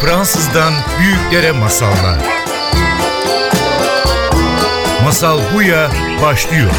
Fransızdan büyüklere masallar. Masal Buya başlıyor.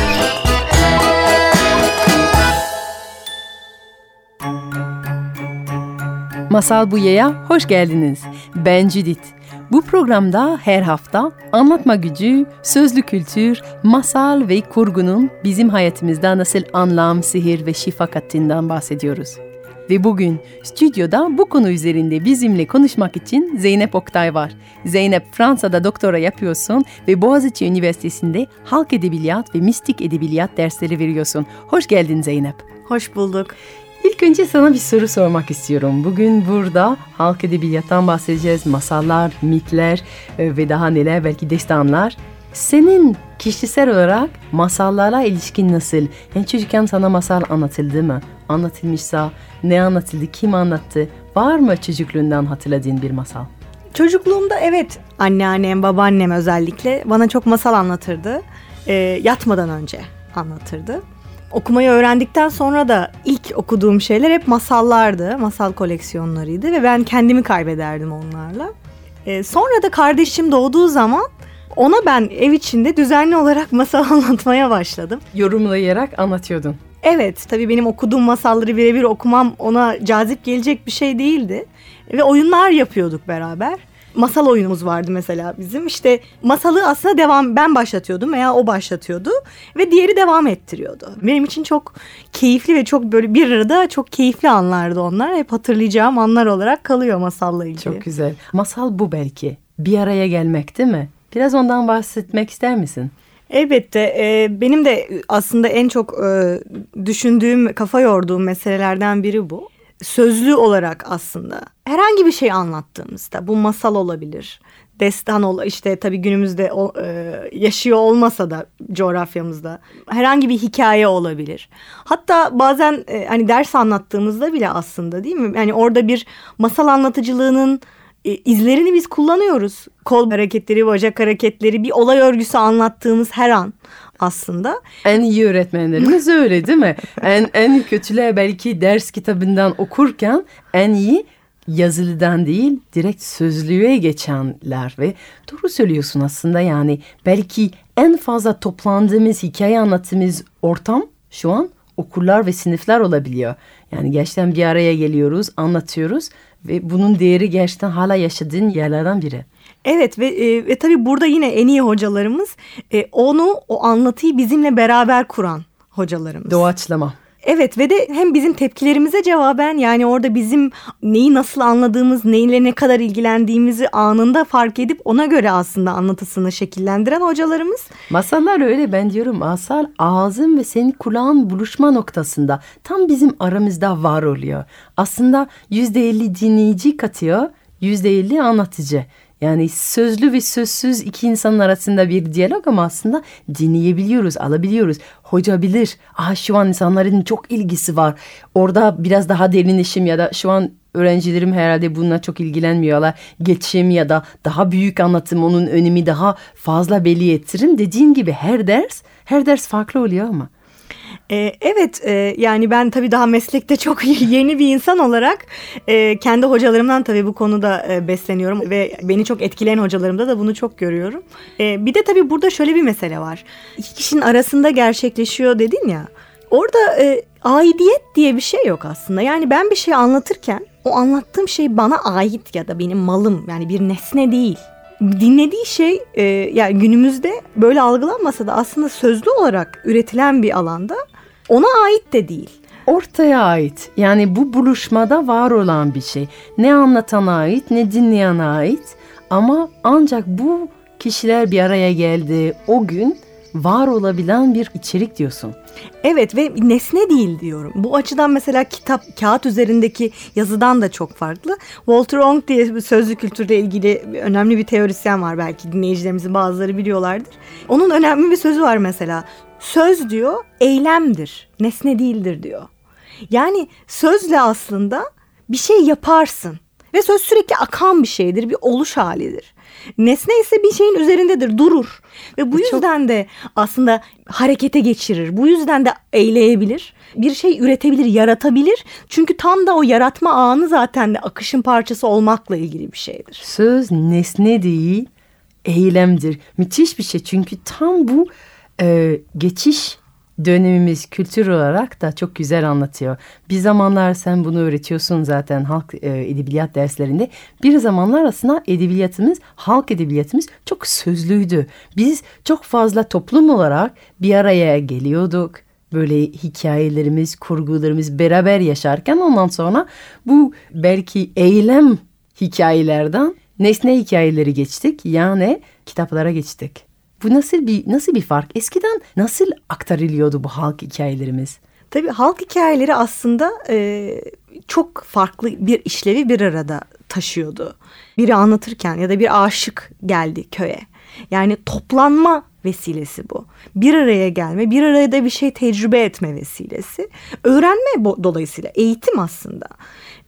Masal Buya'ya hoş geldiniz. Ben Judith. Bu programda her hafta anlatma gücü, sözlü kültür, masal ve kurgunun bizim hayatımızda nasıl anlam, sihir ve şifa kattığından bahsediyoruz. Ve bugün stüdyoda bu konu üzerinde bizimle konuşmak için Zeynep Oktay var. Zeynep Fransa'da doktora yapıyorsun ve Boğaziçi Üniversitesi'nde halk edebiyat ve mistik edebiyat dersleri veriyorsun. Hoş geldin Zeynep. Hoş bulduk. İlk önce sana bir soru sormak istiyorum. Bugün burada halk edebiyattan bahsedeceğiz. Masallar, mitler e, ve daha neler belki destanlar. Senin kişisel olarak masallara ilişkin nasıl? Yani çocukken sana masal anlatıldı mı? Anlatılmışsa ne anlatıldı, kim anlattı? Var mı çocukluğundan hatırladığın bir masal? Çocukluğumda evet anneannem, babaannem özellikle bana çok masal anlatırdı. E, yatmadan önce anlatırdı. Okumayı öğrendikten sonra da ilk okuduğum şeyler hep masallardı. Masal koleksiyonlarıydı ve ben kendimi kaybederdim onlarla. E, sonra da kardeşim doğduğu zaman ona ben ev içinde düzenli olarak masal anlatmaya başladım. Yorumlayarak anlatıyordun. Evet, tabii benim okuduğum masalları birebir okumam ona cazip gelecek bir şey değildi. Ve oyunlar yapıyorduk beraber. Masal oyunumuz vardı mesela bizim. İşte masalı aslında devam ben başlatıyordum veya o başlatıyordu ve diğeri devam ettiriyordu. Benim için çok keyifli ve çok böyle bir arada çok keyifli anlardı onlar. Hep hatırlayacağım anlar olarak kalıyor masalla ilgili. Çok güzel. Masal bu belki. Bir araya gelmek değil mi? Biraz ondan bahsetmek ister misin? Elbette e, benim de aslında en çok e, düşündüğüm, kafa yorduğum meselelerden biri bu. Sözlü olarak aslında herhangi bir şey anlattığımızda bu masal olabilir, destan ol işte tabii günümüzde o, e, yaşıyor olmasa da coğrafyamızda herhangi bir hikaye olabilir. Hatta bazen e, hani ders anlattığımızda bile aslında değil mi? Yani orada bir masal anlatıcılığının e, izlerini biz kullanıyoruz. Kol hareketleri, bacak hareketleri, bir olay örgüsü anlattığımız her an aslında. En iyi öğretmenlerimiz öyle değil mi? En, en kötüler belki ders kitabından okurken en iyi yazılıdan değil direkt sözlüğe geçenler ve doğru söylüyorsun aslında yani belki en fazla toplandığımız hikaye anlattığımız ortam şu an okullar ve sınıflar olabiliyor. Yani gerçekten bir araya geliyoruz, anlatıyoruz ve bunun değeri gerçekten hala yaşadığın yerlerden biri. Evet ve, e, ve tabii burada yine en iyi hocalarımız e, onu o anlatıyı bizimle beraber kuran hocalarımız. Doğaçlama. Evet ve de hem bizim tepkilerimize cevaben yani orada bizim neyi nasıl anladığımız, neyle ne kadar ilgilendiğimizi anında fark edip ona göre aslında anlatısını şekillendiren hocalarımız. Masallar öyle ben diyorum masal ağzın ve senin kulağın buluşma noktasında tam bizim aramızda var oluyor. Aslında yüzde elli dinleyici katıyor, yüzde elli anlatıcı. Yani sözlü ve sözsüz iki insanın arasında bir diyalog ama aslında dinleyebiliyoruz, alabiliyoruz. Hoca bilir, ah şu an insanların çok ilgisi var. Orada biraz daha derinleşim ya da şu an öğrencilerim herhalde bununla çok ilgilenmiyorlar. Geçim ya da daha büyük anlatım onun önemi daha fazla belli ettiririm. Dediğin gibi her ders, her ders farklı oluyor ama. Ee, evet e, yani ben tabii daha meslekte çok yeni bir insan olarak e, kendi hocalarımdan tabii bu konuda e, besleniyorum ve beni çok etkileyen hocalarımda da bunu çok görüyorum. Bir de tabii burada şöyle bir mesele var. İki kişinin arasında gerçekleşiyor dedin ya. Orada e, aidiyet diye bir şey yok aslında. Yani ben bir şey anlatırken o anlattığım şey bana ait ya da benim malım yani bir nesne değil dinlediği şey yani günümüzde böyle algılanmasa da aslında sözlü olarak üretilen bir alanda ona ait de değil. Ortaya ait. Yani bu buluşmada var olan bir şey. Ne anlatana ait ne dinleyene ait. Ama ancak bu kişiler bir araya geldi o gün var olabilen bir içerik diyorsun. Evet ve nesne değil diyorum. Bu açıdan mesela kitap, kağıt üzerindeki yazıdan da çok farklı. Walter Ong diye bir sözlü kültürle ilgili önemli bir teorisyen var belki dinleyicilerimizin bazıları biliyorlardır. Onun önemli bir sözü var mesela. Söz diyor eylemdir, nesne değildir diyor. Yani sözle aslında bir şey yaparsın Ve söz sürekli akan bir şeydir, bir oluş halidir. Nesne ise bir şeyin üzerindedir, durur. Ve bu Çok- yüzden de aslında harekete geçirir. Bu yüzden de eyleyebilir. Bir şey üretebilir, yaratabilir. Çünkü tam da o yaratma anı zaten de akışın parçası olmakla ilgili bir şeydir. Söz nesne değil, eylemdir. Müthiş bir şey çünkü tam bu e, geçiş dönemimiz kültür olarak da çok güzel anlatıyor. Bir zamanlar sen bunu öğretiyorsun zaten halk e, edebiyat derslerinde. Bir zamanlar aslında edebiyatımız, halk edebiyatımız çok sözlüydü. Biz çok fazla toplum olarak bir araya geliyorduk. Böyle hikayelerimiz, kurgularımız beraber yaşarken ondan sonra bu belki eylem hikayelerden nesne hikayeleri geçtik. Yani kitaplara geçtik. Bu nasıl bir nasıl bir fark? Eskiden nasıl aktarılıyordu bu halk hikayelerimiz? Tabii halk hikayeleri aslında e, çok farklı bir işlevi bir arada taşıyordu. Biri anlatırken ya da bir aşık geldi köye. Yani toplanma vesilesi bu. Bir araya gelme, bir arada bir şey tecrübe etme vesilesi. Öğrenme dolayısıyla eğitim aslında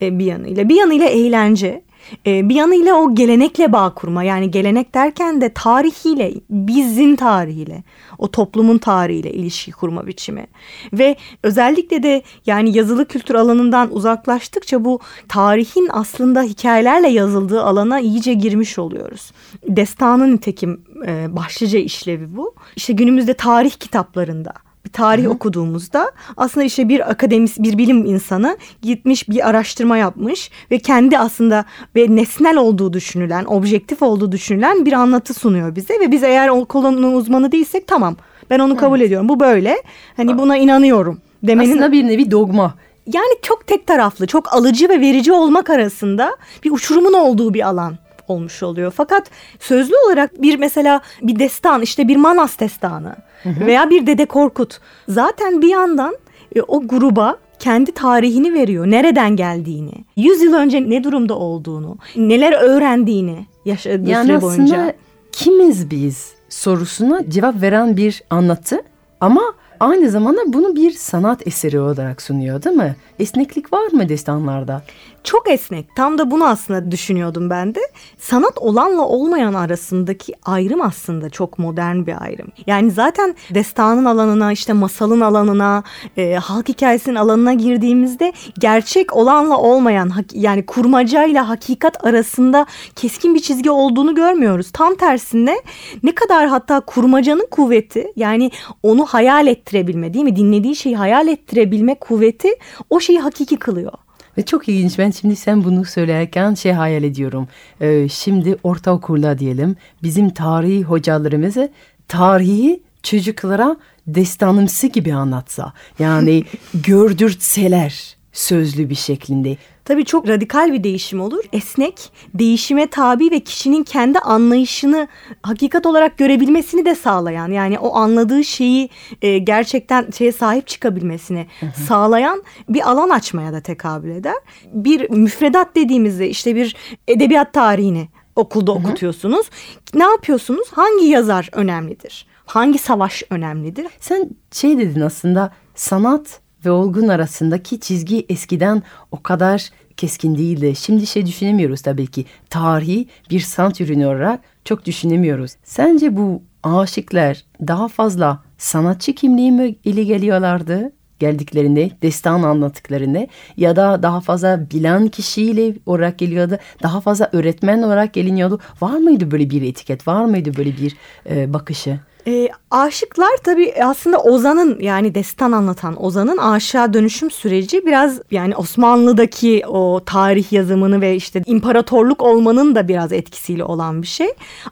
e, bir yanıyla. Bir yanıyla eğlence. E, bir yanıyla o gelenekle bağ kurma yani gelenek derken de tarihiyle bizim tarihiyle o toplumun tarihiyle ilişki kurma biçimi ve özellikle de yani yazılı kültür alanından uzaklaştıkça bu tarihin aslında hikayelerle yazıldığı alana iyice girmiş oluyoruz. Destanın nitekim e, başlıca işlevi bu. İşte günümüzde tarih kitaplarında bir tarih okuduğumuzda aslında işte bir akademis bir bilim insanı gitmiş bir araştırma yapmış ve kendi aslında ve nesnel olduğu düşünülen, objektif olduğu düşünülen bir anlatı sunuyor bize ve biz eğer o konunun uzmanı değilsek tamam ben onu kabul ediyorum. Bu böyle. Hani buna inanıyorum demenin Aslında bir nevi dogma. yani çok tek taraflı, çok alıcı ve verici olmak arasında bir uçurumun olduğu bir alan olmuş oluyor. Fakat sözlü olarak bir mesela bir destan işte bir Manas destanı veya bir Dede Korkut zaten bir yandan e, o gruba kendi tarihini veriyor. Nereden geldiğini, 100 yıl önce ne durumda olduğunu, neler öğrendiğini yaşadığı Yani süre aslında boyunca. kimiz biz sorusuna cevap veren bir anlatı ama aynı zamanda bunu bir sanat eseri olarak sunuyor değil mi? Esneklik var mı destanlarda? Çok esnek. Tam da bunu aslında düşünüyordum ben de. Sanat olanla olmayan arasındaki ayrım aslında çok modern bir ayrım. Yani zaten destanın alanına, işte masalın alanına, e, halk hikayesinin alanına girdiğimizde gerçek olanla olmayan yani kurmacayla hakikat arasında keskin bir çizgi olduğunu görmüyoruz. Tam tersine ne kadar hatta kurmacanın kuvveti yani onu hayal ettirebilme değil mi? Dinlediği şeyi hayal ettirebilme kuvveti o şeyi hakiki kılıyor. Ve çok ilginç. Ben şimdi sen bunu söylerken şey hayal ediyorum. Ee, şimdi ortaokulda diyelim bizim tarihi hocalarımızı tarihi çocuklara destanımsı gibi anlatsa. Yani gördürtseler sözlü bir şeklinde. Tabii çok radikal bir değişim olur. Esnek, değişime tabi ve kişinin kendi anlayışını hakikat olarak görebilmesini de sağlayan yani o anladığı şeyi e, gerçekten şeye sahip çıkabilmesini sağlayan bir alan açmaya da tekabül eder. Bir müfredat dediğimizde işte bir edebiyat tarihini okulda okutuyorsunuz. Ne yapıyorsunuz? Hangi yazar önemlidir? Hangi savaş önemlidir? Sen şey dedin aslında sanat ve olgun arasındaki çizgi eskiden o kadar keskin değildi. Şimdi şey düşünemiyoruz tabii ki. Tarihi bir sanat ürünü olarak çok düşünemiyoruz. Sence bu aşıklar daha fazla sanatçı kimliği mi ile geliyorlardı? geldiklerinde, destan anlattıklarında ya da daha fazla bilen kişiyle olarak geliyordu, daha fazla öğretmen olarak geliniyordu. Var mıydı böyle bir etiket, var mıydı böyle bir e, bakışı? E, aşıklar tabii aslında Ozan'ın yani destan anlatan Ozan'ın aşağı dönüşüm süreci biraz yani Osmanlı'daki o tarih yazımını ve işte imparatorluk olmanın da biraz etkisiyle olan bir şey.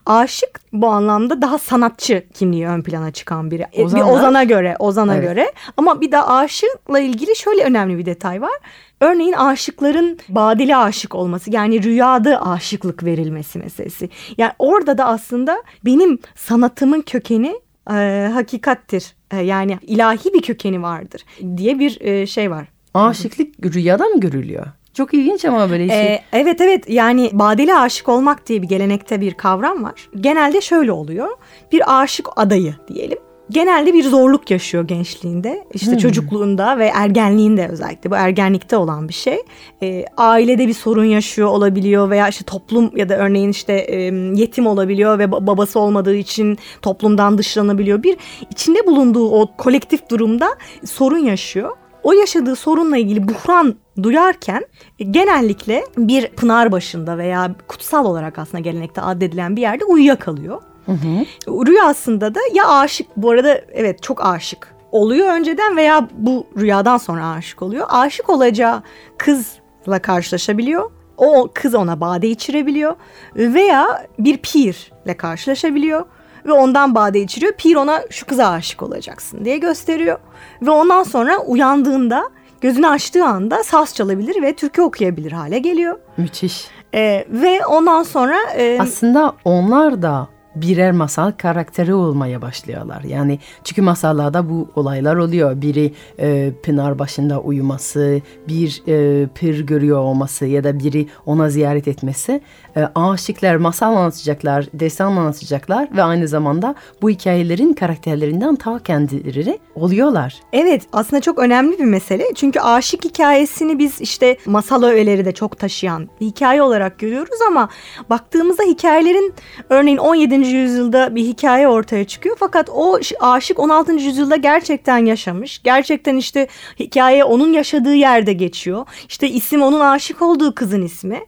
Aşık bu anlamda daha sanatçı kimliği ön plana çıkan biri. E, bir Ozanlar- Ozan'a göre, Ozan'a Evet. göre. Ama bir de aşıkla ilgili şöyle önemli bir detay var. Örneğin aşıkların badeli aşık olması yani rüyada aşıklık verilmesi meselesi. Yani orada da aslında benim sanatımın kökeni e, hakikattir. E, yani ilahi bir kökeni vardır diye bir e, şey var. Aşıklık rüyada mı görülüyor? Çok ilginç ama böyle şey. Ee, evet evet yani badeli aşık olmak diye bir gelenekte bir kavram var. Genelde şöyle oluyor. Bir aşık adayı diyelim. Genelde bir zorluk yaşıyor gençliğinde. İşte Hmm. çocukluğunda ve ergenliğinde özellikle bu ergenlikte olan bir şey. Ee, ailede bir sorun yaşıyor olabiliyor veya işte toplum ya da örneğin işte e, yetim olabiliyor ve ba- babası olmadığı için toplumdan dışlanabiliyor. Bir içinde bulunduğu o kolektif durumda sorun yaşıyor. O yaşadığı sorunla ilgili buhran duyarken e, genellikle bir pınar başında veya kutsal olarak aslında gelenekte addedilen bir yerde uyuyakalıyor. Rüyasında da ya aşık bu arada evet çok aşık oluyor önceden veya bu rüyadan sonra aşık oluyor. Aşık olacağı kızla karşılaşabiliyor. O kız ona bade içirebiliyor veya bir pirle karşılaşabiliyor ve ondan bade içiriyor. Pir ona şu kıza aşık olacaksın diye gösteriyor ve ondan sonra uyandığında gözünü açtığı anda saz çalabilir ve türkü okuyabilir hale geliyor. Müthiş. Ee, ve ondan sonra e, Aslında onlar da birer masal karakteri olmaya başlıyorlar. Yani çünkü masallarda bu olaylar oluyor. Biri e, pınar başında uyuması, bir e, pir görüyor olması ya da biri ona ziyaret etmesi. E, aşıklar masal anlatacaklar, destan anlatacaklar ve aynı zamanda bu hikayelerin karakterlerinden ta kendileri oluyorlar. Evet aslında çok önemli bir mesele. Çünkü aşık hikayesini biz işte masal öğeleri de çok taşıyan bir hikaye olarak görüyoruz ama baktığımızda hikayelerin örneğin 17. yüzyılda bir hikaye ortaya çıkıyor. Fakat o aşık 16. yüzyılda gerçekten yaşamış. Gerçekten işte hikaye onun yaşadığı yerde geçiyor. İşte isim onun aşık olduğu kızın ismi.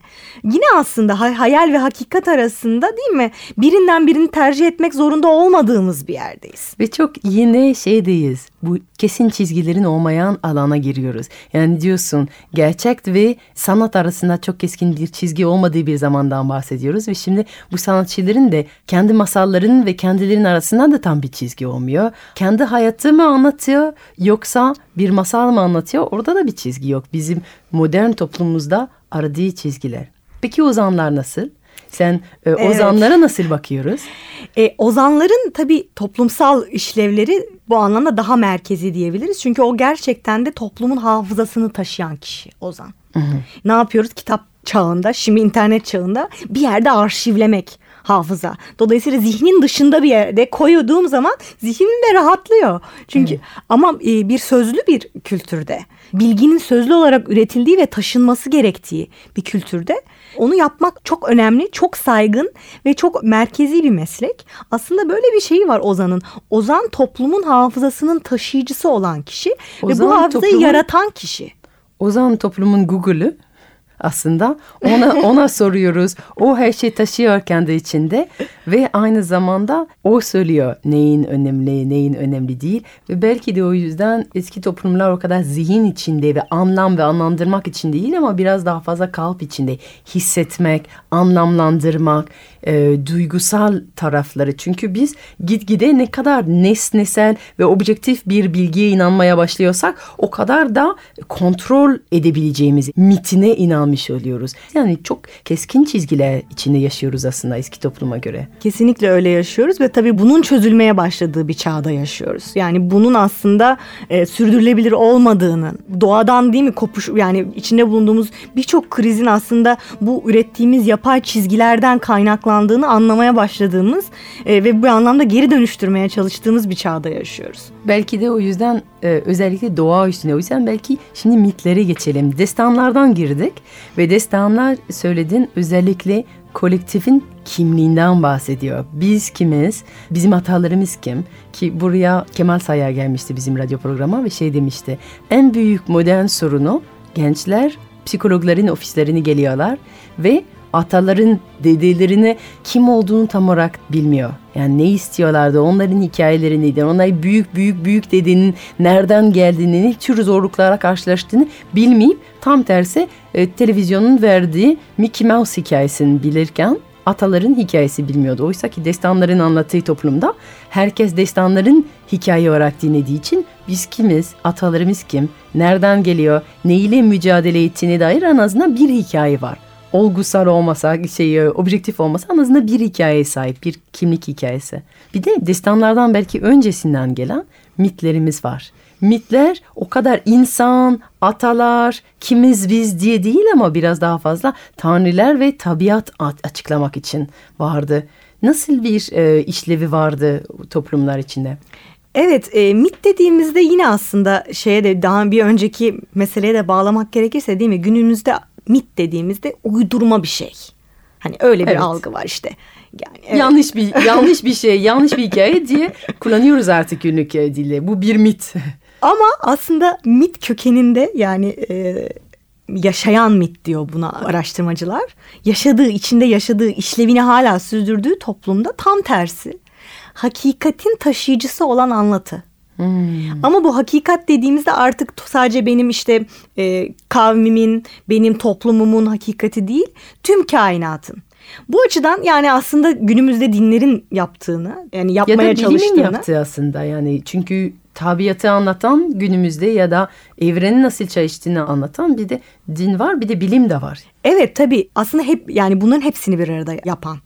Yine aslında hay- hayal ve hakikat arasında değil mi? Birinden birini tercih etmek zorunda olmadığımız bir yerdeyiz. Ve çok yine şeydeyiz. Bu kesin çizgilerin olmayan alana giriyoruz. Yani diyorsun gerçek ve sanat arasında çok keskin bir çizgi olmadığı bir zamandan bahsediyoruz. Ve şimdi bu sanatçıların de kendi masalların ve kendilerinin arasında da tam bir çizgi olmuyor. Kendi hayatı mı anlatıyor yoksa bir masal mı anlatıyor? Orada da bir çizgi yok. Bizim modern toplumumuzda aradığı çizgiler. Peki ozanlar nasıl? Sen e, ozanlara nasıl bakıyoruz? E, ozanların tabii toplumsal işlevleri bu anlamda daha merkezi diyebiliriz. Çünkü o gerçekten de toplumun hafızasını taşıyan kişi ozan. Ne yapıyoruz kitap çağında, şimdi internet çağında bir yerde arşivlemek hafıza. Dolayısıyla zihnin dışında bir yerde koyduğum zaman zihnim de rahatlıyor. Çünkü ama e, bir sözlü bir kültürde, bilginin sözlü olarak üretildiği ve taşınması gerektiği bir kültürde onu yapmak çok önemli, çok saygın ve çok merkezi bir meslek. Aslında böyle bir şeyi var Ozan'ın. Ozan toplumun hafızasının taşıyıcısı olan kişi ve Ozan bu hafızayı toplumun- yaratan kişi. Ozan toplumun Google'ü aslında ona ona soruyoruz. O her şey taşıyor kendi içinde ve aynı zamanda o söylüyor neyin önemli, neyin önemli değil ve belki de o yüzden eski toplumlar o kadar zihin içinde ve anlam ve anlamlandırmak için değil ama biraz daha fazla kalp içinde hissetmek, anlamlandırmak, e, duygusal tarafları. Çünkü biz gitgide ne kadar nesnesel ve objektif bir bilgiye inanmaya başlıyorsak o kadar da kontrol edebileceğimiz mitine inanmış oluyoruz. Yani çok keskin çizgiler içinde yaşıyoruz aslında eski topluma göre. Kesinlikle öyle yaşıyoruz ve tabii bunun çözülmeye başladığı bir çağda yaşıyoruz. Yani bunun aslında e, sürdürülebilir olmadığını, doğadan değil mi kopuş yani içinde bulunduğumuz birçok krizin aslında bu ürettiğimiz yapay çizgilerden kaynaklandığını anlamaya başladığımız e, ve bu anlamda geri dönüştürmeye çalıştığımız bir çağda yaşıyoruz. Belki de o yüzden e, özellikle doğa üstüne. O yüzden belki şimdi mitlere geçelim. Destanlardan girdik ve destanlar söyledin özellikle kolektifin kimliğinden bahsediyor. Biz kimiz? Bizim atalarımız kim? Ki buraya Kemal Sayar gelmişti bizim radyo programa ve şey demişti. En büyük modern sorunu gençler psikologların ofislerine geliyorlar ve ataların, dedelerine kim olduğunu tam olarak bilmiyor. Yani ne istiyorlardı, onların hikayeleri neydi, onlar büyük büyük büyük dedenin nereden geldiğini, ne tür zorluklara karşılaştığını bilmeyip tam tersi e, televizyonun verdiği Mickey Mouse hikayesini bilirken ataların hikayesi bilmiyordu. Oysa ki destanların anlattığı toplumda herkes destanların hikaye olarak dinlediği için biz kimiz, atalarımız kim, nereden geliyor, ne ile mücadele ettiğine dair en azından bir hikaye var olgusal olmasa, şey, objektif olmasa en azından bir hikayeye sahip, bir kimlik hikayesi. Bir de destanlardan belki öncesinden gelen mitlerimiz var. Mitler o kadar insan, atalar, kimiz biz diye değil ama biraz daha fazla tanrılar ve tabiat açıklamak için vardı. Nasıl bir e, işlevi vardı toplumlar içinde? Evet e, mit dediğimizde yine aslında şeye de daha bir önceki meseleye de bağlamak gerekirse değil mi? Günümüzde mit dediğimizde uydurma bir şey. Hani öyle bir Evet. algı var işte. Yani evet. Yanlış bir yanlış bir şey, yanlış bir hikaye diye kullanıyoruz artık günlük dille. Bu bir mit. Ama aslında mit kökeninde yani e, yaşayan mit diyor buna araştırmacılar. Yaşadığı, içinde yaşadığı, işlevini hala sürdürdüğü toplumda tam tersi. Hakikatin taşıyıcısı olan anlatı. Ama bu hakikat dediğimizde artık sadece benim işte e, kavmimin, benim toplumumun hakikati değil, tüm kainatın. Bu açıdan yani aslında günümüzde dinlerin yaptığını, yani ya yapmaya da bilimin çalıştığını. yaptığı aslında yani çünkü tabiatı anlatan günümüzde ya da evrenin nasıl çalıştığını anlatan bir de din var bir de bilim de var. Evet tabii aslında hep yani bunların hepsini bir arada yapan.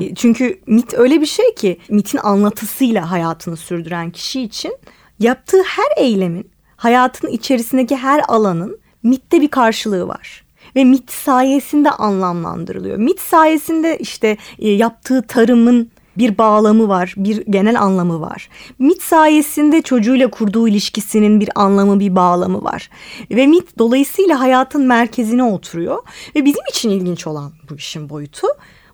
E, Çünkü mit öyle bir şey ki mitin anlatısıyla hayatını sürdüren kişi için yaptığı her eylemin hayatın içerisindeki her alanın mitte bir karşılığı var. Ve mit sayesinde anlamlandırılıyor. Mit sayesinde işte e, yaptığı tarımın bir bağlamı var, bir genel anlamı var. Mit sayesinde çocuğuyla kurduğu ilişkisinin bir anlamı, bir bağlamı var. Ve mit dolayısıyla hayatın merkezine oturuyor. Ve bizim için ilginç olan bu işin boyutu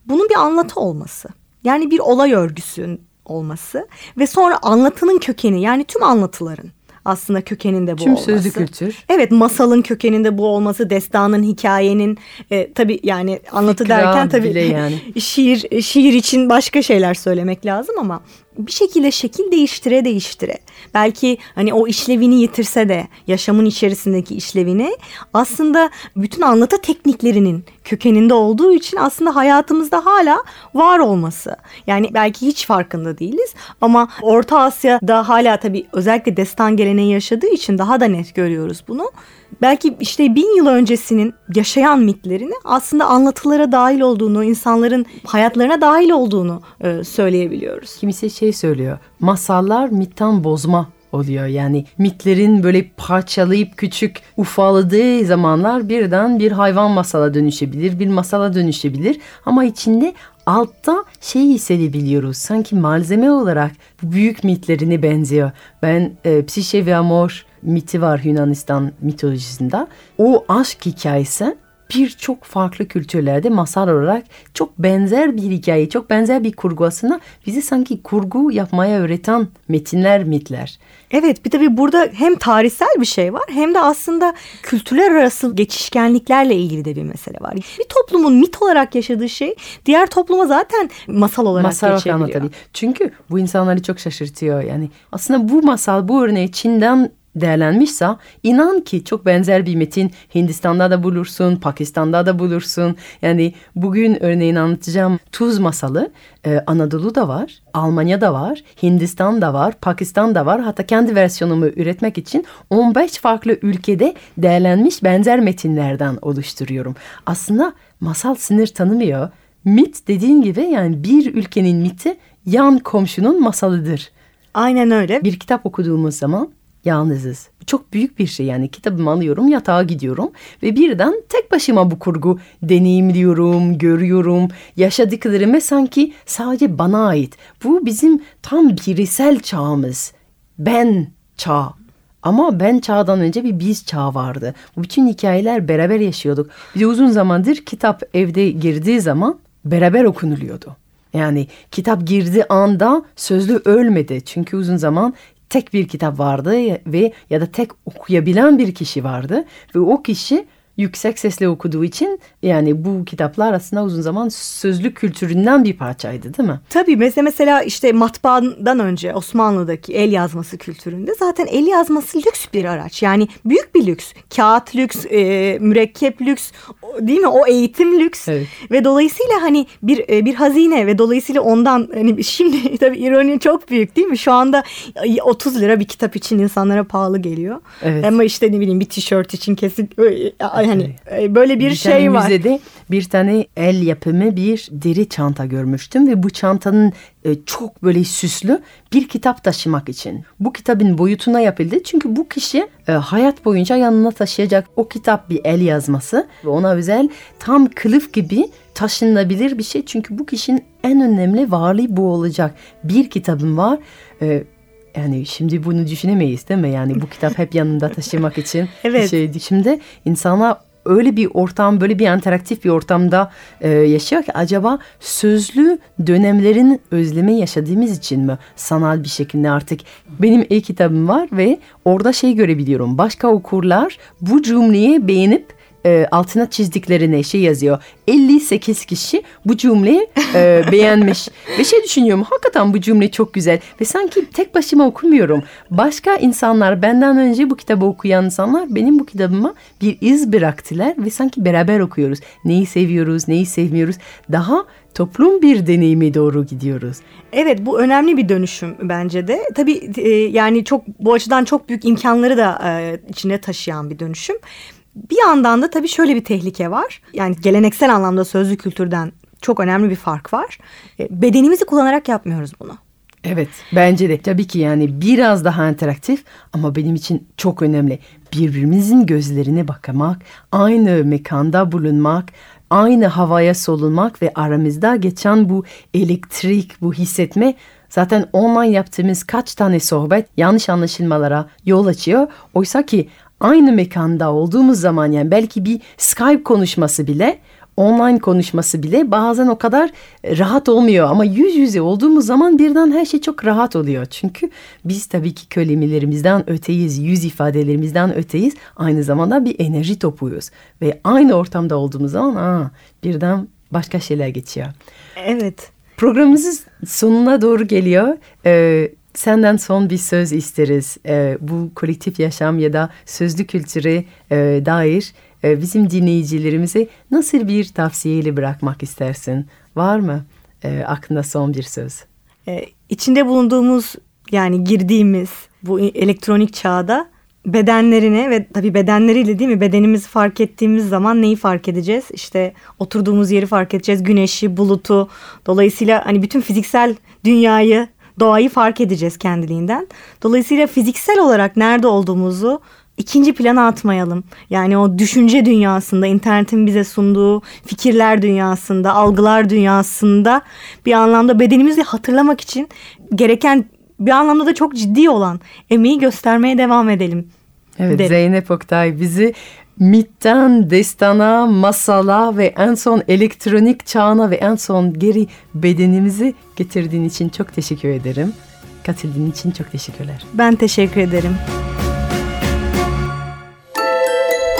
bunun bir anlatı olması. Yani bir olay örgüsünün olması ve sonra anlatının kökeni yani tüm anlatıların aslında kökeninde bu Tüm olması. sözlü kültür. Evet masalın kökeninde bu olması, destanın, hikayenin e, tabii yani anlatı Fıkra derken tabii yani. şiir şiir için başka şeyler söylemek lazım ama bir şekilde şekil değiştire değiştire belki hani o işlevini yitirse de yaşamın içerisindeki işlevini aslında bütün anlatı tekniklerinin kökeninde olduğu için aslında hayatımızda hala var olması. Yani belki hiç farkında değiliz ama Orta Asya'da hala tabii özellikle destan geleneği yaşadığı için daha da net görüyoruz bunu. Belki işte bin yıl öncesinin yaşayan mitlerini aslında anlatılara dahil olduğunu, insanların hayatlarına dahil olduğunu e, söyleyebiliyoruz. Kimisi şey söylüyor. Masallar mitten bozma oluyor. Yani mitlerin böyle parçalayıp küçük ufaladığı zamanlar birden bir hayvan masala dönüşebilir, bir masala dönüşebilir. Ama içinde altta şey hissedebiliyoruz. Sanki malzeme olarak büyük mitlerine benziyor. Ben e, Psişe ve Amor miti var Yunanistan mitolojisinde. O aşk hikayesi birçok farklı kültürlerde masal olarak çok benzer bir hikaye, çok benzer bir kurgu aslında bizi sanki kurgu yapmaya öğreten metinler, mitler. Evet bir tabii burada hem tarihsel bir şey var hem de aslında kültürler arası geçişkenliklerle ilgili de bir mesele var. Bir toplumun mit olarak yaşadığı şey diğer topluma zaten masal olarak Masal geçebiliyor. anlatabilir. Çünkü bu insanları çok şaşırtıyor. Yani aslında bu masal, bu örneği Çin'den değerlenmişse inan ki çok benzer bir metin Hindistan'da da bulursun, Pakistan'da da bulursun. Yani bugün örneğin anlatacağım Tuz masalı e, Anadolu'da var, Almanya'da var, Hindistan'da var, Pakistan'da var. Hatta kendi versiyonumu üretmek için 15 farklı ülkede değerlenmiş benzer metinlerden oluşturuyorum. Aslında masal sınır tanımıyor. Mit dediğin gibi yani bir ülkenin miti yan komşunun masalıdır. Aynen öyle. Bir kitap okuduğumuz zaman yalnızız. Bu çok büyük bir şey yani kitabımı alıyorum yatağa gidiyorum ve birden tek başıma bu kurgu deneyimliyorum, görüyorum. Yaşadıklarımı sanki sadece bana ait. Bu bizim tam bireysel çağımız. Ben çağı. Ama ben çağdan önce bir biz çağı vardı. Bu bütün hikayeler beraber yaşıyorduk. Bir de uzun zamandır kitap evde girdiği zaman beraber okunuluyordu. Yani kitap girdiği anda sözlü ölmedi. Çünkü uzun zaman tek bir kitap vardı ve ya da tek okuyabilen bir kişi vardı ve o kişi yüksek sesle okuduğu için yani bu kitaplar aslında uzun zaman sözlü kültüründen bir parçaydı değil mi? Tabii mesela, mesela işte matbaadan önce Osmanlı'daki el yazması kültüründe zaten el yazması lüks bir araç. Yani büyük bir lüks. Kağıt lüks, e, mürekkep lüks değil mi? O eğitim lüks. Evet. Ve dolayısıyla hani bir e, bir hazine ve dolayısıyla ondan hani şimdi tabii ironi çok büyük değil mi? Şu anda 30 lira bir kitap için insanlara pahalı geliyor. Evet. Ama işte ne bileyim bir tişört için kesin e, hani e, böyle bir, tane şey var. Müzede bir tane el yapımı bir deri çanta görmüştüm ve bu çantanın çok böyle süslü bir kitap taşımak için. Bu kitabın boyutuna yapıldı çünkü bu kişi e, hayat boyunca yanına taşıyacak o kitap bir el yazması ve ona özel tam kılıf gibi taşınabilir bir şey. Çünkü bu kişinin en önemli varlığı bu olacak. Bir kitabım var. E, yani şimdi bunu düşünemeyiz değil mi? Yani bu kitap hep yanında taşımak için Evet. bir şeydi. Şimdi insanlar öyle bir ortam, böyle bir interaktif bir ortamda e, yaşıyor ki acaba sözlü dönemlerin özlemi yaşadığımız için mi sanal bir şekilde artık benim e-kitabım var ve orada şey görebiliyorum. Başka okurlar bu cümleyi beğenip e, altına çizdiklerine şey yazıyor. 58 kişi bu cümleyi e, beğenmiş. Ve şey düşünüyorum hakikaten bu cümle çok güzel. Ve sanki tek başıma okumuyorum. Başka insanlar benden önce bu kitabı okuyan insanlar benim bu kitabıma bir iz bıraktılar. Ve sanki beraber okuyoruz. Neyi seviyoruz, neyi sevmiyoruz. Daha toplum bir deneyime doğru gidiyoruz. Evet bu önemli bir dönüşüm bence de. Tabii e, yani çok bu açıdan çok büyük imkanları da e, içine taşıyan bir dönüşüm. Bir yandan da tabii şöyle bir tehlike var. Yani geleneksel anlamda sözlü kültürden çok önemli bir fark var. E, bedenimizi kullanarak yapmıyoruz bunu. Evet bence de tabii ki yani biraz daha interaktif ama benim için çok önemli. Birbirimizin gözlerine bakmak, aynı mekanda bulunmak, aynı havaya solunmak ve aramızda geçen bu elektrik, bu hissetme zaten online yaptığımız kaç tane sohbet yanlış anlaşılmalara yol açıyor. Oysa ki aynı mekanda olduğumuz zaman yani belki bir Skype konuşması bile online konuşması bile bazen o kadar rahat olmuyor ama yüz yüze olduğumuz zaman birden her şey çok rahat oluyor. Çünkü biz tabii ki kelimelerimizdden öteyiz, yüz ifadelerimizden öteyiz. Aynı zamanda bir enerji topuyuz ve aynı ortamda olduğumuz zaman aa, birden başka şeyler geçiyor. Evet. Programımızın sonuna doğru geliyor. Ee, senden son bir söz isteriz. Ee, bu kolektif yaşam ya da sözlü kültüre e, dair e, bizim dinleyicilerimize nasıl bir tavsiyeyle bırakmak istersin? Var mı e, aklında son bir söz? E, içinde bulunduğumuz yani girdiğimiz bu elektronik çağda bedenlerine ve tabii bedenleriyle değil mi bedenimizi fark ettiğimiz zaman neyi fark edeceğiz? İşte oturduğumuz yeri fark edeceğiz, güneşi, bulutu. Dolayısıyla hani bütün fiziksel dünyayı, doğayı fark edeceğiz kendiliğinden. Dolayısıyla fiziksel olarak nerede olduğumuzu ikinci plana atmayalım. Yani o düşünce dünyasında, internetin bize sunduğu fikirler dünyasında, algılar dünyasında bir anlamda bedenimizi hatırlamak için gereken bir anlamda da çok ciddi olan emeği göstermeye devam edelim. Evet derim. Zeynep Oktay bizi mitten destana, masala ve en son elektronik çağına ve en son geri bedenimizi getirdiğin için çok teşekkür ederim. Katıldığın için çok teşekkürler. Ben teşekkür ederim.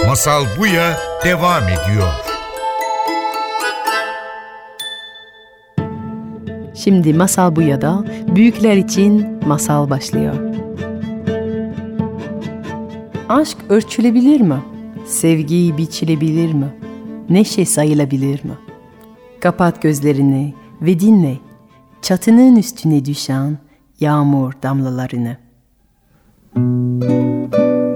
Masal Buya devam ediyor. Şimdi Masal Buya'da büyükler için masal başlıyor. Aşk ölçülebilir mi? Sevgi biçilebilir mi? Neşe sayılabilir mi? Kapat gözlerini ve dinle çatının üstüne düşen yağmur damlalarını. Bir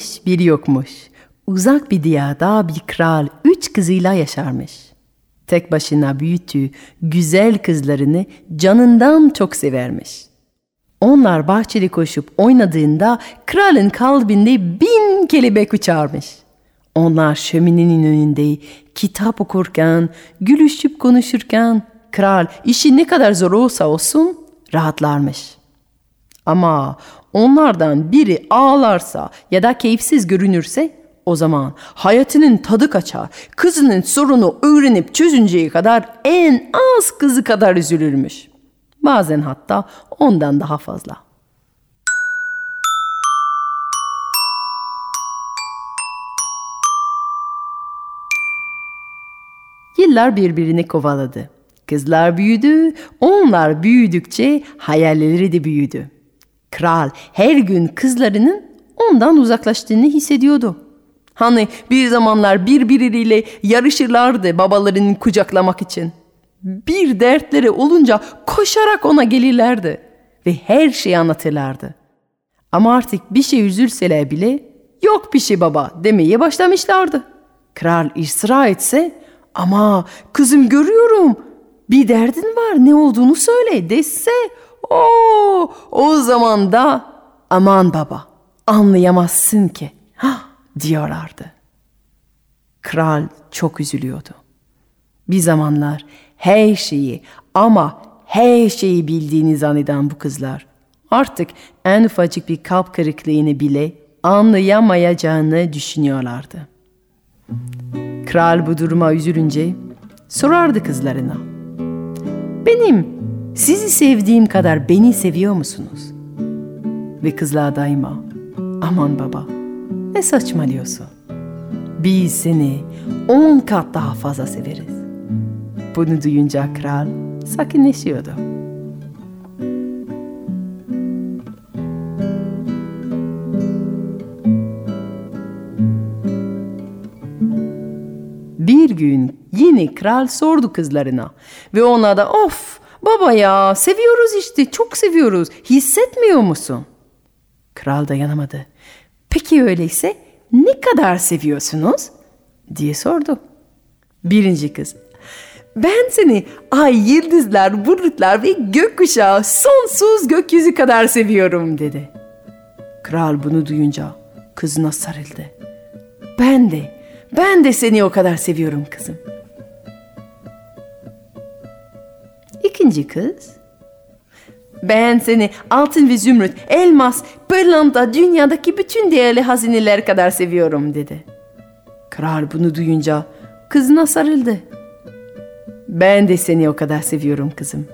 varmış bir yokmuş. Uzak bir diyarda bir kral üç kızıyla yaşarmış. Tek başına büyüttüğü güzel kızlarını canından çok severmiş. Onlar bahçede koşup oynadığında kralın kalbinde bin kelebek uçarmış. Onlar şöminenin önünde kitap okurken, gülüşüp konuşurken kral işi ne kadar zor olsa olsun rahatlarmış. Ama onlardan biri ağlarsa ya da keyifsiz görünürse o zaman hayatının tadı kaçar. Kızının sorunu öğrenip çözünceye kadar en az kızı kadar üzülürmüş. Bazen hatta ondan daha fazla. Yıllar birbirini kovaladı. Kızlar büyüdü, onlar büyüdükçe hayalleri de büyüdü. Kral her gün kızlarının ondan uzaklaştığını hissediyordu. Hani bir zamanlar birbirleriyle yarışırlardı babalarını kucaklamak için. Bir dertleri olunca koşarak ona gelirlerdi ve her şeyi anlatırlardı. Ama artık bir şey üzülseler bile yok bir şey baba demeye başlamışlardı. Kral ısrar etse ama kızım görüyorum bir derdin var ne olduğunu söyle dese o o zaman da aman baba anlayamazsın ki diyorlardı. Kral çok üzülüyordu. Bir zamanlar her şeyi ama her şeyi bildiğini zanneden bu kızlar artık en ufacık bir kalp kırıklığını bile anlayamayacağını düşünüyorlardı. Kral bu duruma üzülünce sorardı kızlarına. Benim sizi sevdiğim kadar beni seviyor musunuz? Ve kızlar daima aman baba ne saçmalıyorsun? Biz seni on kat daha fazla severiz. Bunu duyunca kral sakinleşiyordu. Bir gün yine kral sordu kızlarına ve ona da of baba ya seviyoruz işte çok seviyoruz hissetmiyor musun? Kral dayanamadı. Peki öyleyse ne kadar seviyorsunuz? diye sordu. Birinci kız ben seni ay, yıldızlar, bulutlar ve gökkuşağı sonsuz gökyüzü kadar seviyorum dedi. Kral bunu duyunca kızına sarıldı. Ben de, ben de seni o kadar seviyorum kızım. İkinci kız, ben seni altın ve zümrüt, elmas, pırlanta, dünyadaki bütün değerli hazineler kadar seviyorum dedi. Kral bunu duyunca kızına sarıldı. Ben de seni o kadar seviyorum kızım.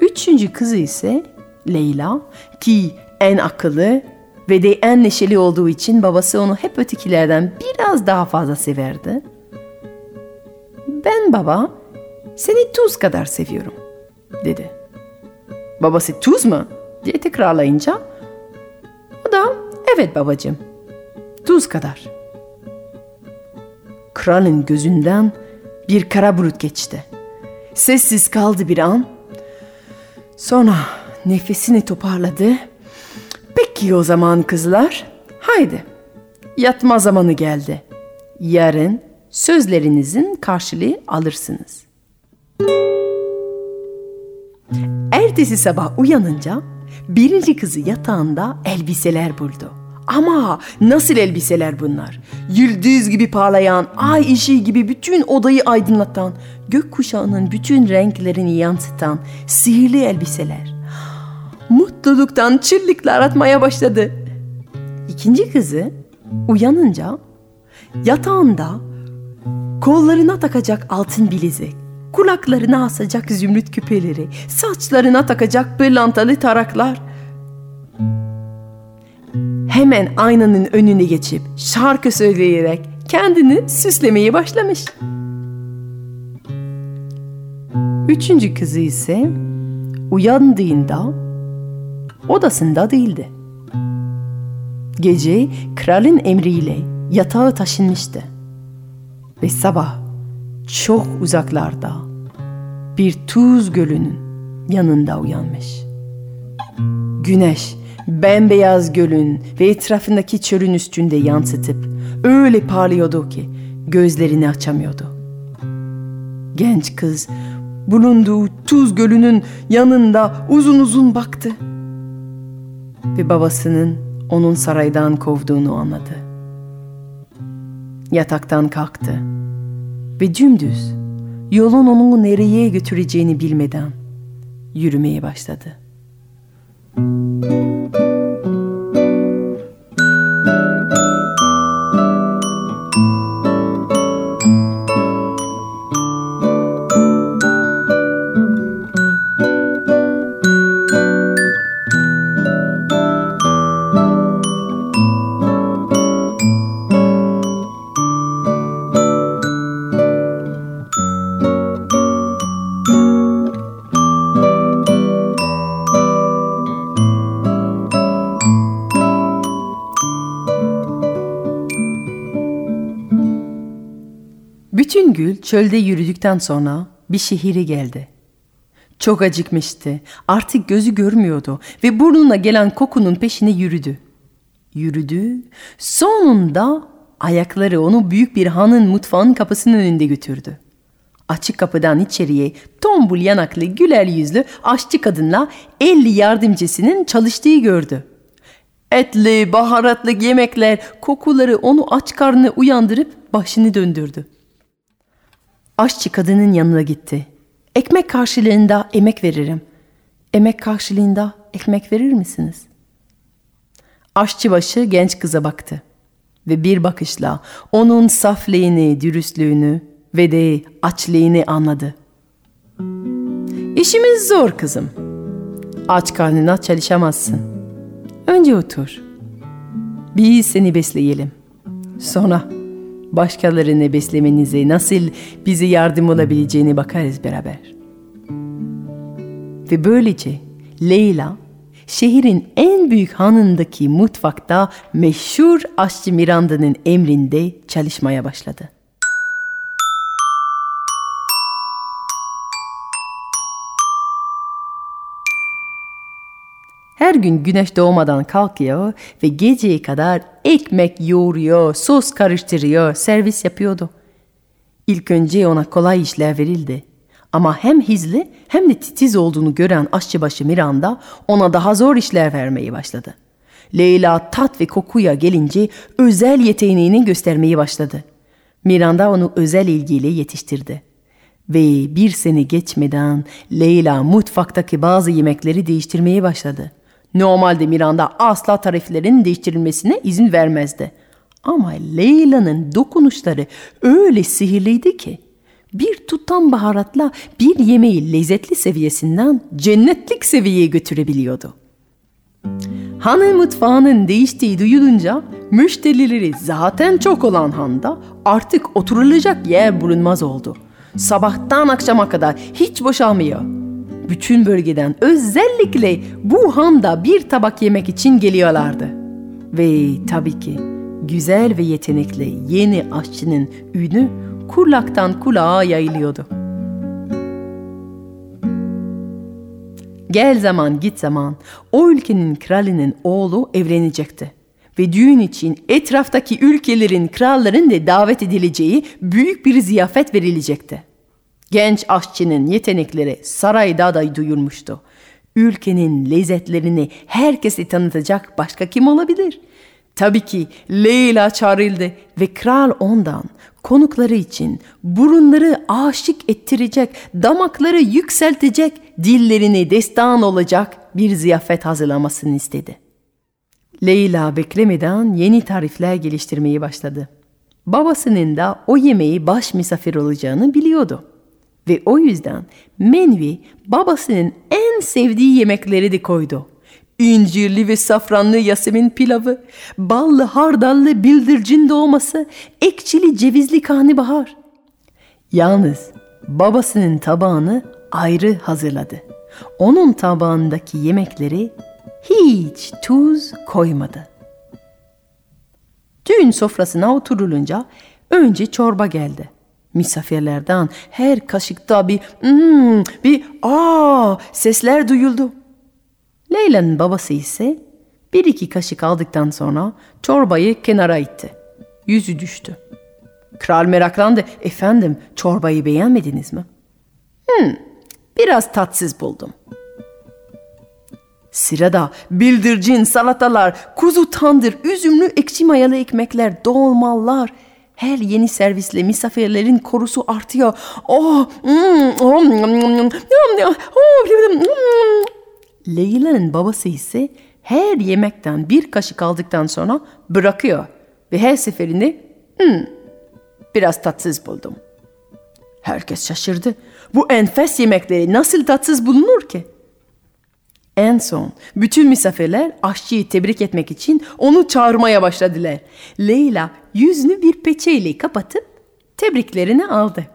Üçüncü kızı ise Leyla ki en akıllı ve de en neşeli olduğu için babası onu hep ötekilerden biraz daha fazla severdi. Ben baba seni tuz kadar seviyorum dedi. Babası tuz mu diye tekrarlayınca o da evet babacığım tuz kadar. Kralın gözünden bir kara bulut geçti. Sessiz kaldı bir an. Sonra nefesini toparladı. Peki o zaman kızlar, haydi. Yatma zamanı geldi. Yarın sözlerinizin karşılığı alırsınız. Ertesi sabah uyanınca birinci kızı yatağında elbiseler buldu. Ama nasıl elbiseler bunlar? Yıldız gibi parlayan, ay ışığı gibi bütün odayı aydınlatan, gökkuşağının bütün renklerini yansıtan sihirli elbiseler. Mutluluktan çırlıklar atmaya başladı. İkinci kızı uyanınca yatağında kollarına takacak altın bilezik, kulaklarına asacak zümrüt küpeleri, saçlarına takacak pırlantalı taraklar, hemen aynanın önüne geçip şarkı söyleyerek kendini süslemeye başlamış. Üçüncü kızı ise uyandığında odasında değildi. Gece kralın emriyle yatağı taşınmıştı. Ve sabah çok uzaklarda bir tuz gölünün yanında uyanmış. Güneş bembeyaz gölün ve etrafındaki çölün üstünde yansıtıp öyle parlıyordu ki gözlerini açamıyordu. Genç kız bulunduğu tuz gölünün yanında uzun uzun baktı ve babasının onun saraydan kovduğunu anladı. Yataktan kalktı ve dümdüz yolun onu nereye götüreceğini bilmeden yürümeye başladı. Süngül çölde yürüdükten sonra bir şehire geldi. Çok acıkmıştı. Artık gözü görmüyordu ve burnuna gelen kokunun peşine yürüdü. Yürüdü. Sonunda ayakları onu büyük bir hanın mutfağın kapısının önünde götürdü. Açık kapıdan içeriye tombul yanaklı güler yüzlü aşçı kadınla elli yardımcısının çalıştığı gördü. Etli, baharatlı yemekler, kokuları onu aç karnına uyandırıp başını döndürdü. Aşçı kadının yanına gitti. Ekmek karşılığında emek veririm. Emek karşılığında ekmek verir misiniz? Aşçıbaşı genç kıza baktı ve bir bakışla onun saflığını, dürüstlüğünü ve de açlığını anladı. İşimiz zor kızım. Aç karnına çalışamazsın. Önce otur. Biz seni besleyelim. Sonra başkalarını beslemenize nasıl bize yardım olabileceğini bakarız beraber. Ve böylece Leyla şehrin en büyük hanındaki mutfakta meşhur aşçı Miranda'nın emrinde çalışmaya başladı. Her gün güneş doğmadan kalkıyor ve geceye kadar ekmek yoğuruyor, sos karıştırıyor, servis yapıyordu. İlk önce ona kolay işler verildi. Ama hem hızlı hem de titiz olduğunu gören aşçıbaşı Miranda ona daha zor işler vermeyi başladı. Leyla tat ve kokuya gelince özel yeteneğini göstermeyi başladı. Miranda onu özel ilgiyle yetiştirdi. Ve bir sene geçmeden Leyla mutfaktaki bazı yemekleri değiştirmeye başladı. Normalde Miranda asla tariflerin değiştirilmesine izin vermezdi. Ama Leyla'nın dokunuşları öyle sihirliydi ki bir tutam baharatla bir yemeği lezzetli seviyesinden cennetlik seviyeye götürebiliyordu. Hanın mutfağının değiştiği duyulunca müşterileri zaten çok olan handa artık oturulacak yer bulunmaz oldu. Sabahtan akşama kadar hiç boşalmıyor. Bütün bölgeden özellikle bu handa bir tabak yemek için geliyorlardı. Ve tabii ki güzel ve yetenekli yeni aşçının ünü kulaktan kulağa yayılıyordu. Gel zaman git zaman o ülkenin kralının oğlu evlenecekti. Ve düğün için etraftaki ülkelerin kralların da davet edileceği büyük bir ziyafet verilecekti. Genç aşçının yetenekleri sarayda da duyulmuştu. Ülkenin lezzetlerini herkese tanıtacak başka kim olabilir? Tabii ki Leyla çağrıldı ve kral ondan konukları için burunları aşık ettirecek, damakları yükseltecek, dillerini destan olacak bir ziyafet hazırlamasını istedi. Leyla beklemeden yeni tarifler geliştirmeyi başladı. Babasının da o yemeği baş misafir olacağını biliyordu. Ve o yüzden Menvi babasının en sevdiği yemekleri de koydu. İncirli ve safranlı Yasemin pilavı, ballı hardallı bildircin dolması, ekşili cevizli karnabahar. Yalnız babasının tabağını ayrı hazırladı. Onun tabağındaki yemekleri hiç tuz koymadı. Düğün sofrasına oturulunca önce çorba geldi. Misafirlerden her kaşıkta bir hmm, bir aa sesler duyuldu. Leyla'nın babası ise bir iki kaşık aldıktan sonra çorbayı kenara itti. Yüzü düştü. Kral meraklandı. Efendim çorbayı beğenmediniz mi? Hmm, biraz tatsız buldum. Sırada bildircin, salatalar, kuzu tandır, üzümlü ekşi mayalı ekmekler, dolmalar, her yeni servisle misafirlerin korusu artıyor. Oh, mm, oh, mm, Leyla'nın babası ise her yemekten bir kaşık aldıktan sonra bırakıyor ve her seferinde hmm, biraz tatsız buldum. Herkes şaşırdı. Bu enfes yemekleri nasıl tatsız bulunur ki? En son bütün misafirler aşçıyı tebrik etmek için onu çağırmaya başladılar. Leyla yüzünü bir peçeyle kapatıp tebriklerini aldı.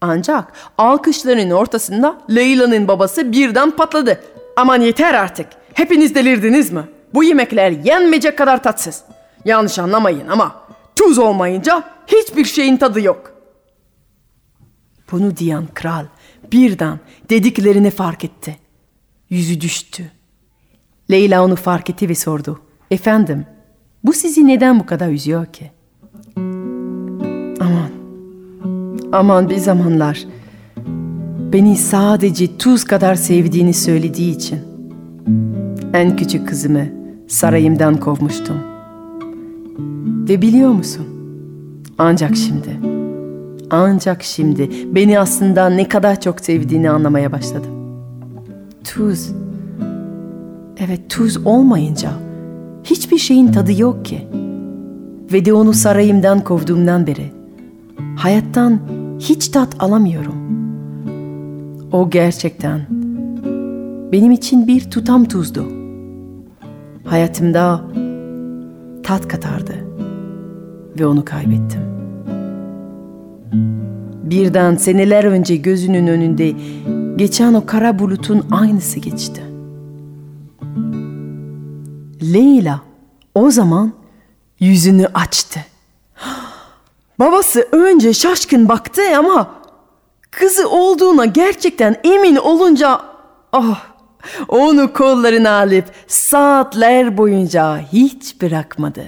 Ancak alkışların ortasında Leyla'nın babası birden patladı. Aman yeter artık. Hepiniz delirdiniz mi? Bu yemekler yenmeyecek kadar tatsız. Yanlış anlamayın ama tuz olmayınca hiçbir şeyin tadı yok. Bunu diyen kral birden dediklerini fark etti. Yüzü düştü. Leyla onu fark etti ve sordu. Efendim, bu sizi neden bu kadar üzüyor ki? Aman, aman bir zamanlar beni sadece tuz kadar sevdiğini söylediği için en küçük kızımı sarayımdan kovmuştum. Ve biliyor musun? Ancak şimdi, ancak şimdi beni aslında ne kadar çok sevdiğini anlamaya başladım. Tuz, evet tuz olmayınca hiçbir şeyin tadı yok ki. Ve de onu sarayımdan kovduğumdan beri hayattan hiç tat alamıyorum. O gerçekten benim için bir tutam tuzdu. Hayatımda tat katardı ve onu kaybettim. Birden seneler önce gözünün önünde geçen o kara bulutun aynısı geçti. Leyla o zaman yüzünü açtı. Babası önce şaşkın baktı ama kızı olduğuna gerçekten emin olunca oh, onu kollarına alıp saatler boyunca hiç bırakmadı.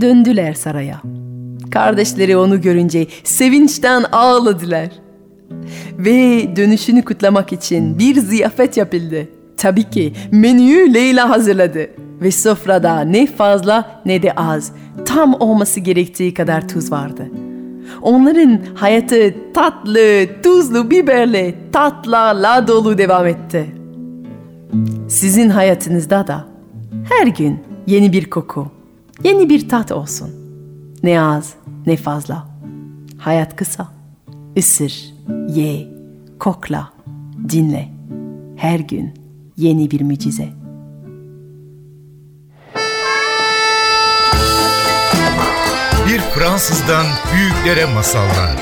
Döndüler saraya. Kardeşleri onu görünce sevinçten ağladılar. Ve dönüşünü kutlamak için bir ziyafet yapıldı. Tabii ki menüyü Leyla hazırladı. Ve sofrada ne fazla ne de az, tam olması gerektiği kadar tuz vardı. Onların hayatı tatlı, tuzlu, biberli, tatlarla dolu devam etti. Sizin hayatınızda da her gün yeni bir koku, Yeni bir tat olsun. Ne az ne fazla. Hayat kısa. Isır, ye, kokla, dinle. Her gün yeni bir mucize. Bir Fransızdan büyüklere masallar.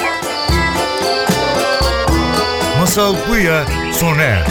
Masal bu ya sona erdi.